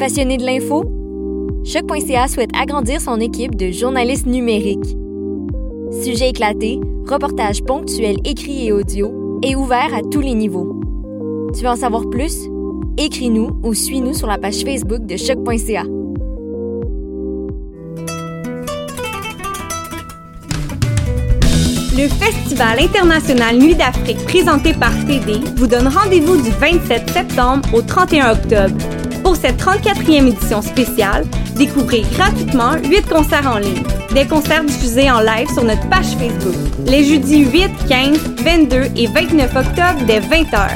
Passionné de l'info? Choc.ca souhaite agrandir son équipe de journalistes numériques. Sujets éclatés, reportages ponctuels écrits et audio et ouverts à tous les niveaux. Tu veux en savoir plus? Écris-nous ou suis-nous sur la page Facebook de Choc.ca. Le Festival international Nuit d'Afrique présenté par TD vous donne rendez-vous du 27 septembre au 31 octobre. Pour cette 34e édition spéciale, découvrez gratuitement 8 concerts en ligne. Des concerts diffusés en live sur notre page Facebook. Les jeudis 8, 15, 22 et 29 octobre dès 20h.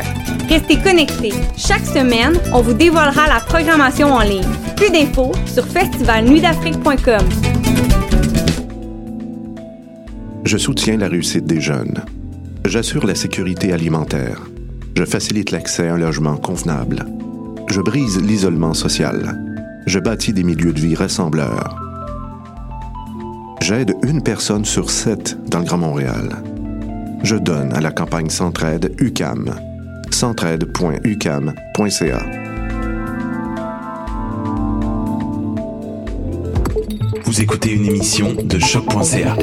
Restez connectés. Chaque semaine, on vous dévoilera la programmation en ligne. Plus d'infos sur festivalnuitdafrique.com. Je soutiens la réussite des jeunes. J'assure la sécurité alimentaire. Je facilite l'accès à un logement convenable. Je brise l'isolement social. Je bâtis des milieux de vie rassembleurs. J'aide une personne sur sept dans le Grand Montréal. Je donne à la campagne Centraide UCAM. centraide.ucam.ca. Vous écoutez une émission de choc.ca.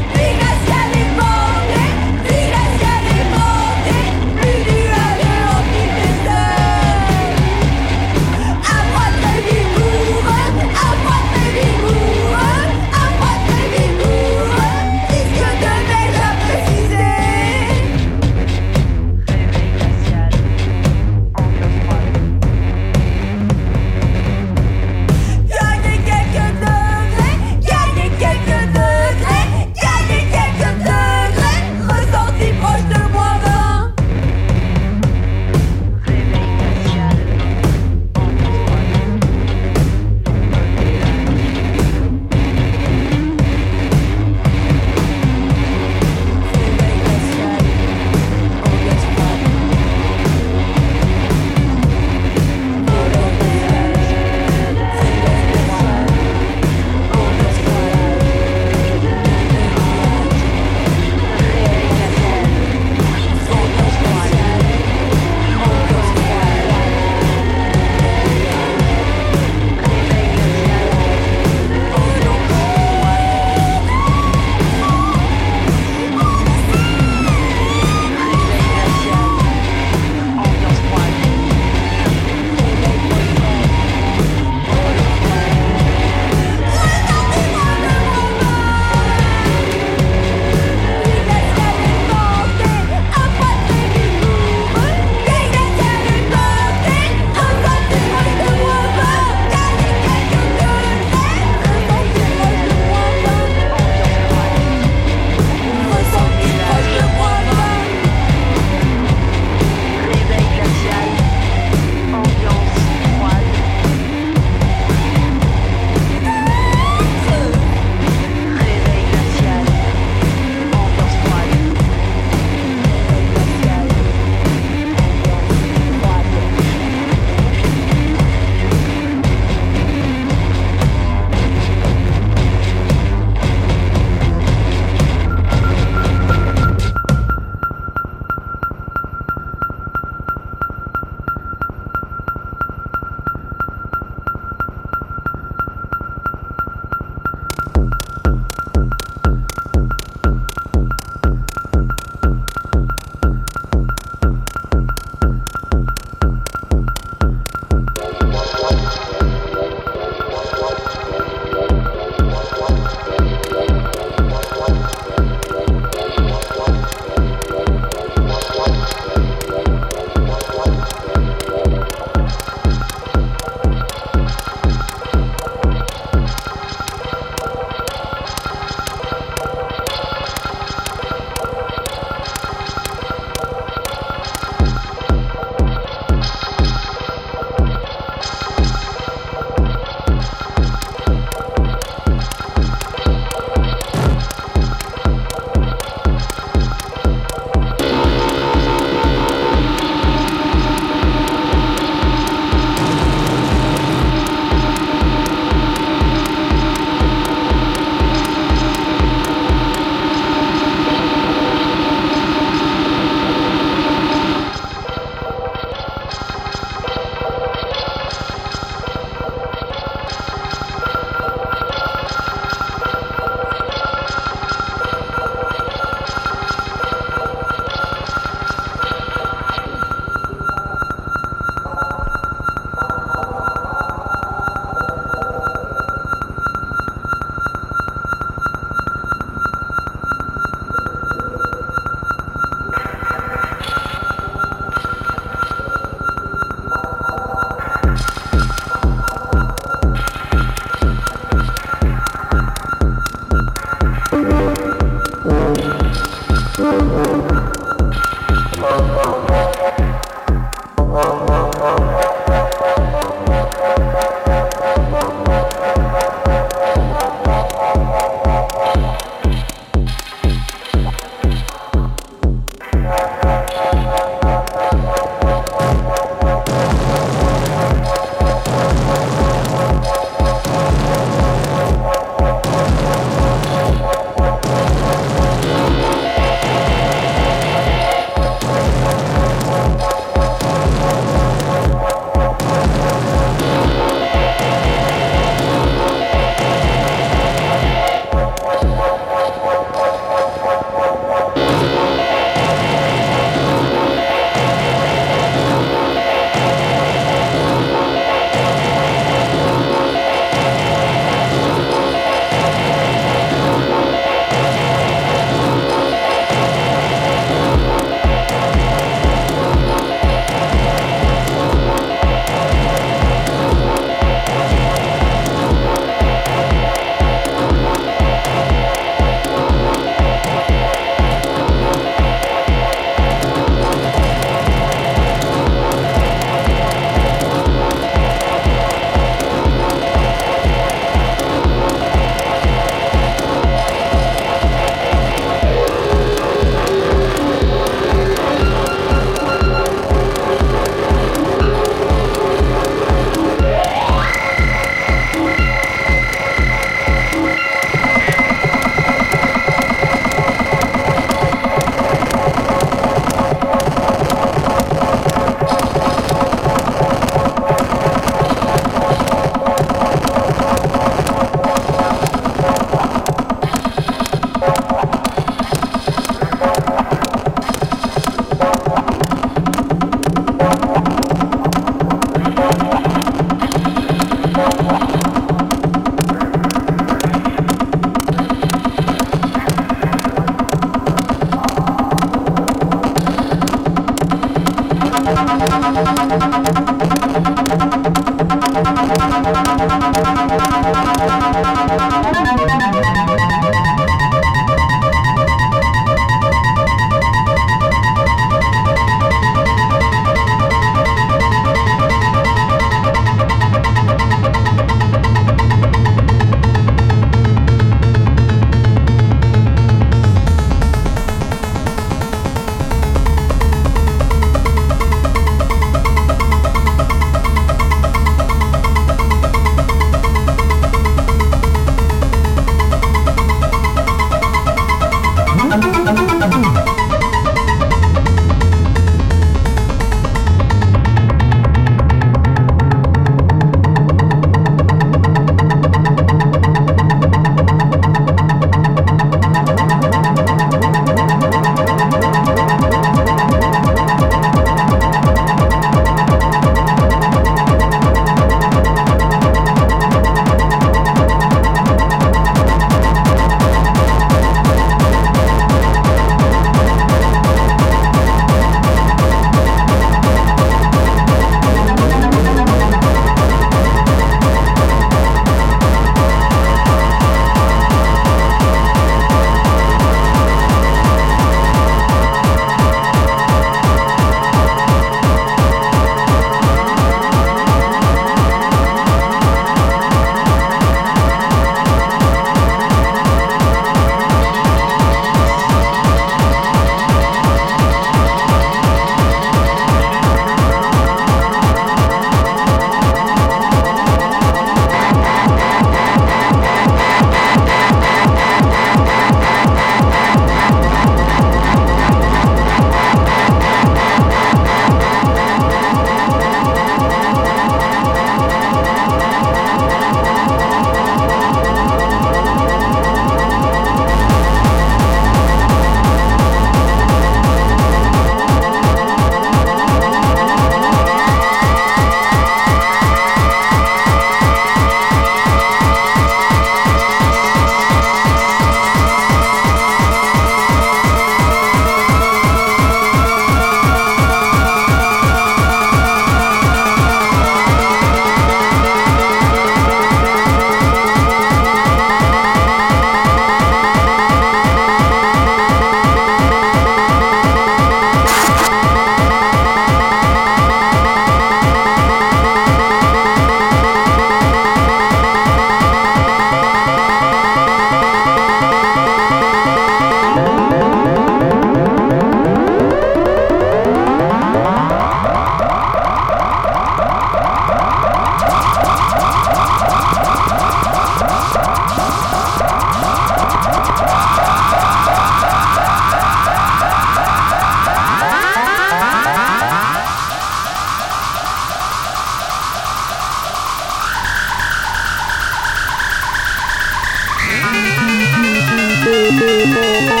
Música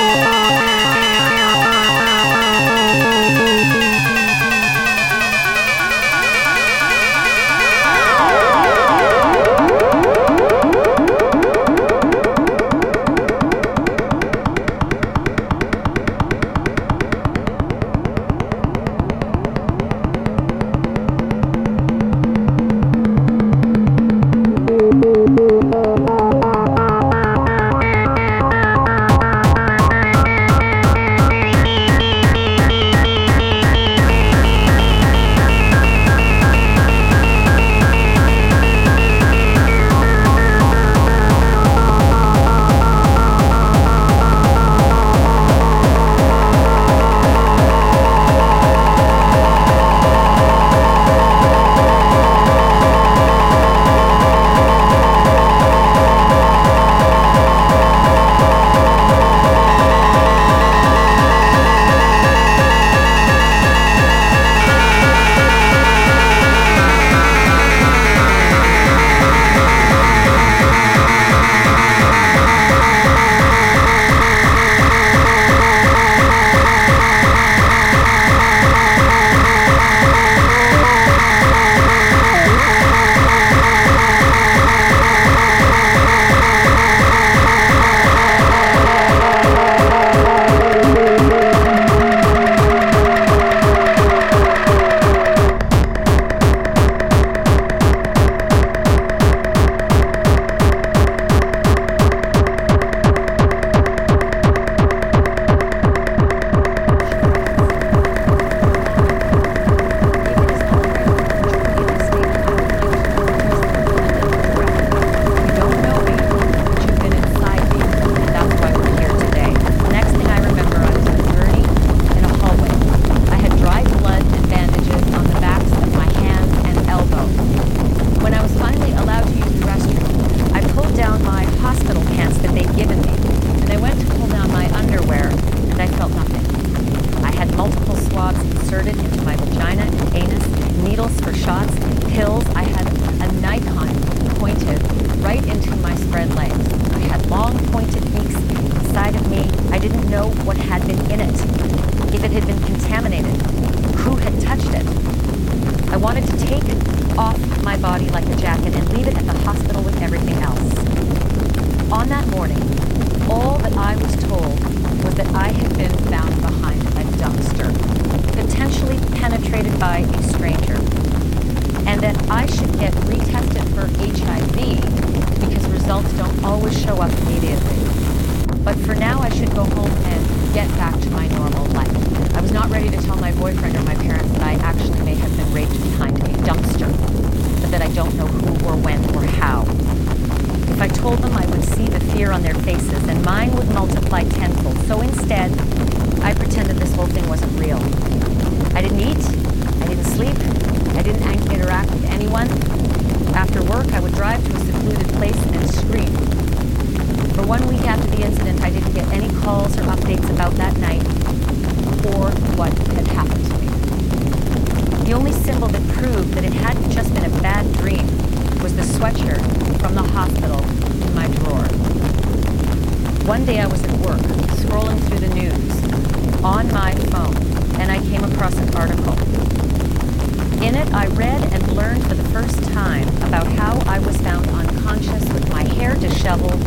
In it, I read and learned for the first time about how I was found unconscious with my hair disheveled,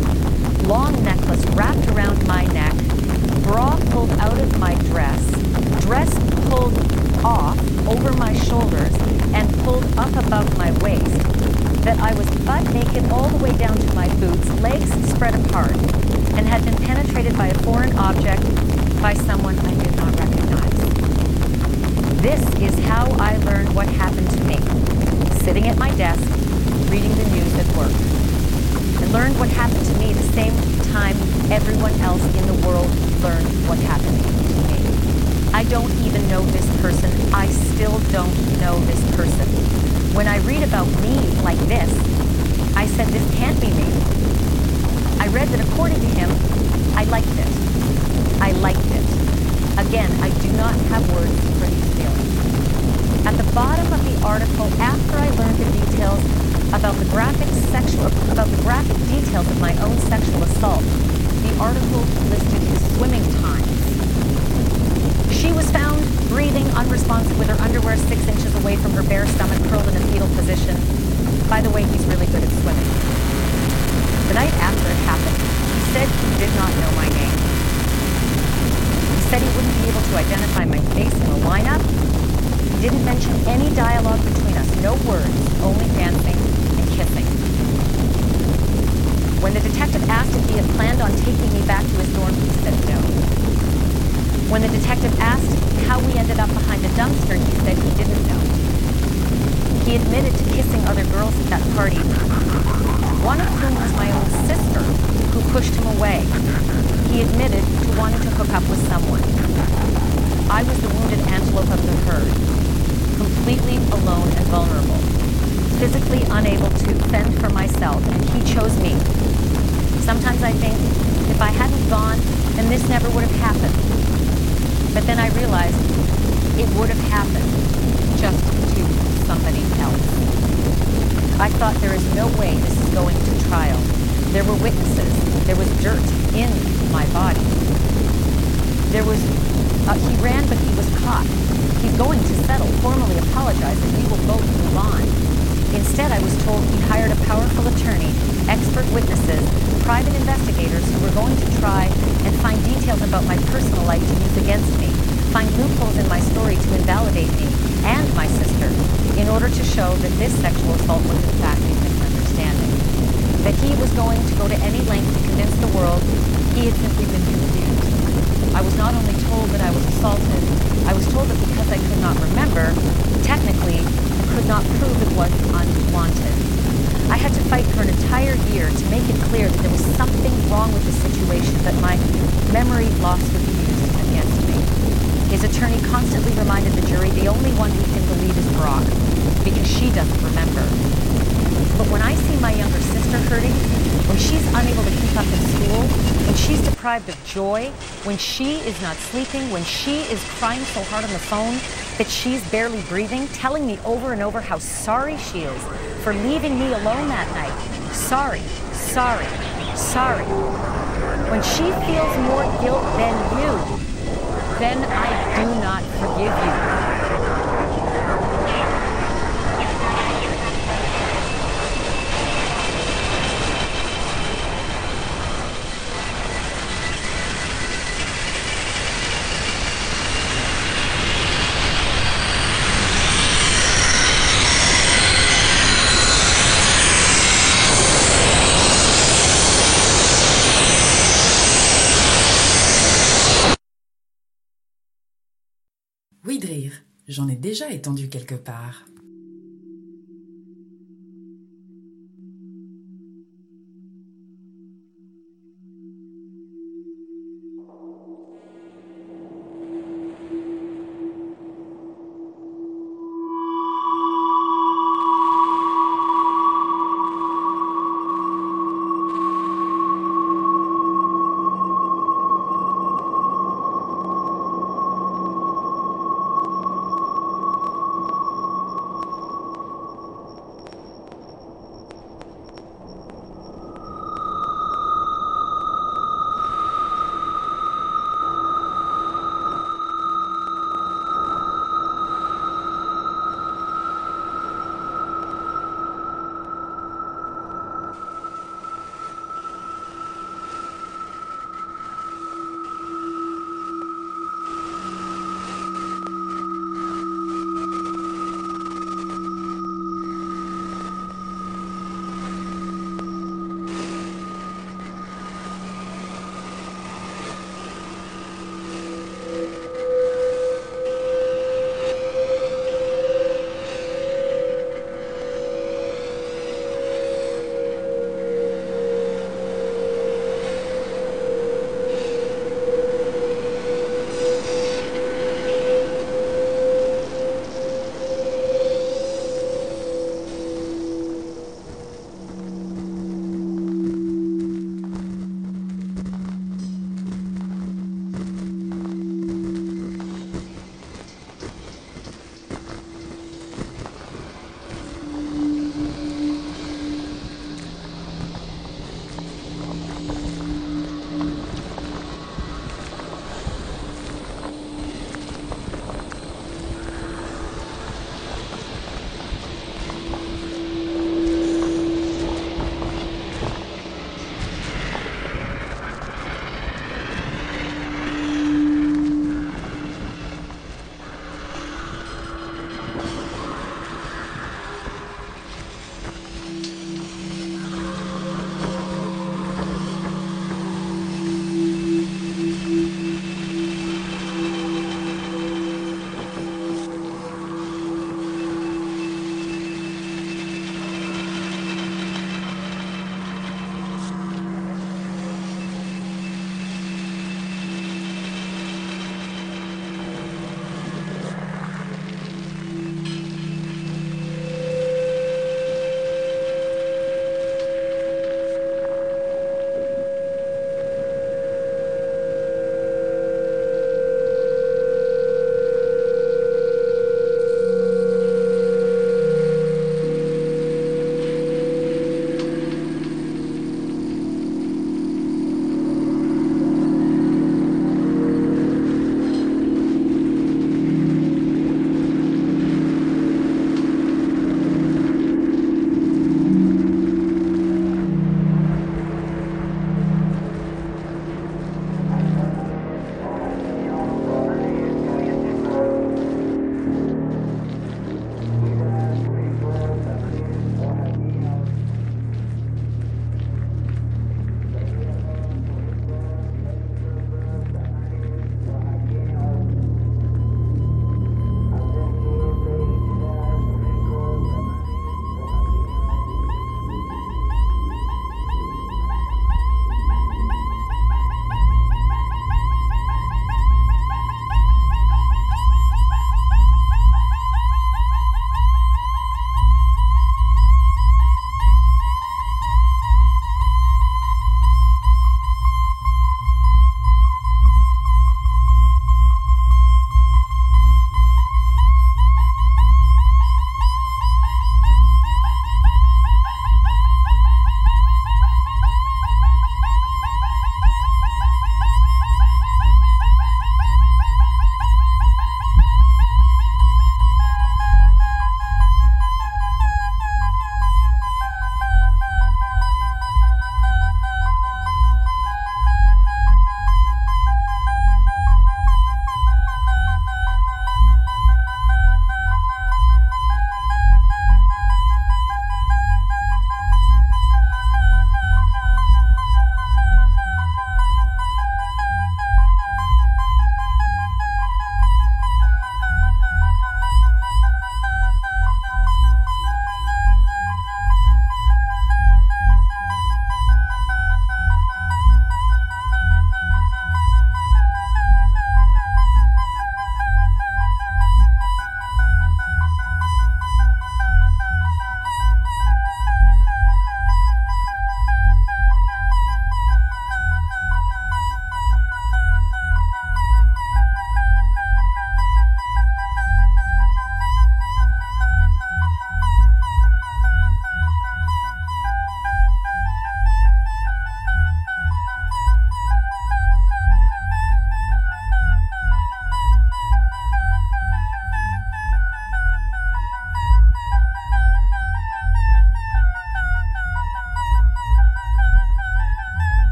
long necklace wrapped around my neck, bra pulled out of my dress, dress pulled off over my shoulders and pulled up above my waist, that I was butt naked all the way down to my boots, legs spread apart, and had been penetrated by a foreign object by someone I did not recognize. This is how I learned what happened to me, sitting at my desk, reading the news at work. and learned what happened to me the same time everyone else in the world learned what happened to me. I don't even know this person. I still don't know this person. When I read about me like this, I said, this can't be me. I read that according to him, I liked it. I liked it. Again, I do not have words for him. At the bottom of the article, after I learned the details about the graphic sexual about the graphic details of my own sexual assault, the article listed his swimming times. She was found breathing unresponsive with her underwear six inches away from her bare stomach, curled in a fetal position. By the way, he's really good at swimming. The night after it happened, he said he did not know my name. He said he wouldn't be able to identify my face in the lineup, he didn't mention any dialogue between us, no words, only dancing and kissing. When the detective asked if he had planned on taking me back to his dorm, he said no. When the detective asked how we ended up behind a dumpster, he said he didn't know. He admitted to kissing other girls at that party, one of whom was my own sister, who pushed him away. He admitted to wanting to hook up with someone. I was the wounded antelope of the herd, completely alone and vulnerable, physically unable to fend for myself, and he chose me. Sometimes I think if I hadn't gone, then this never would have happened. But then I realized it would have happened just to somebody else. I thought there is no way this is going to trial. There were witnesses. There was dirt in my body. There was, uh, he ran, but he was caught. He's going to settle, formally apologize, and we will both move on. Instead, I was told he hired a powerful attorney, expert witnesses, private investigators who were going to try and find details about my personal life to use against me, find loopholes in my story to invalidate me and my sister, in order to show that this sexual assault was in fact a misunderstanding. That he was going to go to any length to convince the world he had simply been confused. I was not only told that I was assaulted, I was told that because I could not remember, technically, I could not prove it was unwanted. I had to fight for an entire year to make it clear that there was something wrong with the situation, that my memory loss was used against me. His attorney constantly reminded the jury the only one who can believe is Brock, because she doesn't remember. But when I see my younger sister hurting, when she's unable to keep up in school, when she's deprived of joy, when she is not sleeping, when she is crying so hard on the phone that she's barely breathing, telling me over and over how sorry she is for leaving me alone that night. Sorry, sorry, sorry. When she feels more guilt than you, then I do not forgive you. J'en ai déjà étendu quelque part.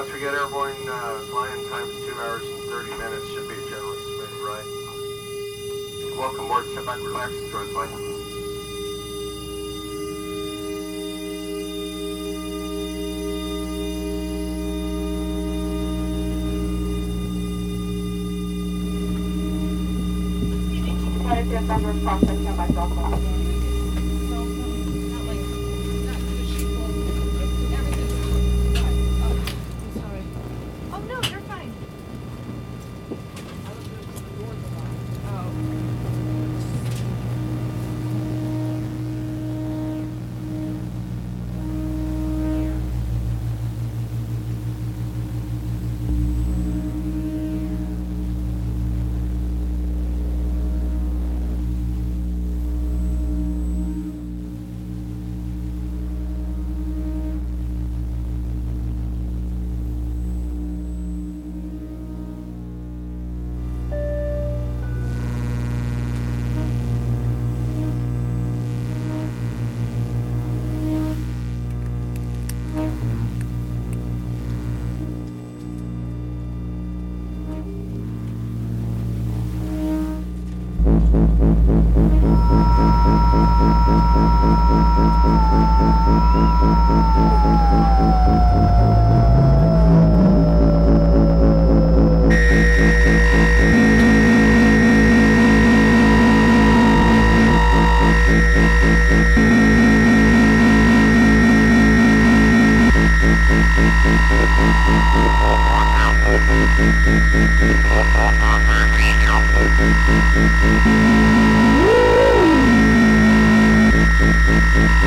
Once we get airborne, uh, flying times 2 hours and 30 minutes should be a generally smooth Right. Welcome aboard, sit back, relax, enjoy the flight. Number process and myself.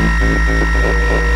Thank you.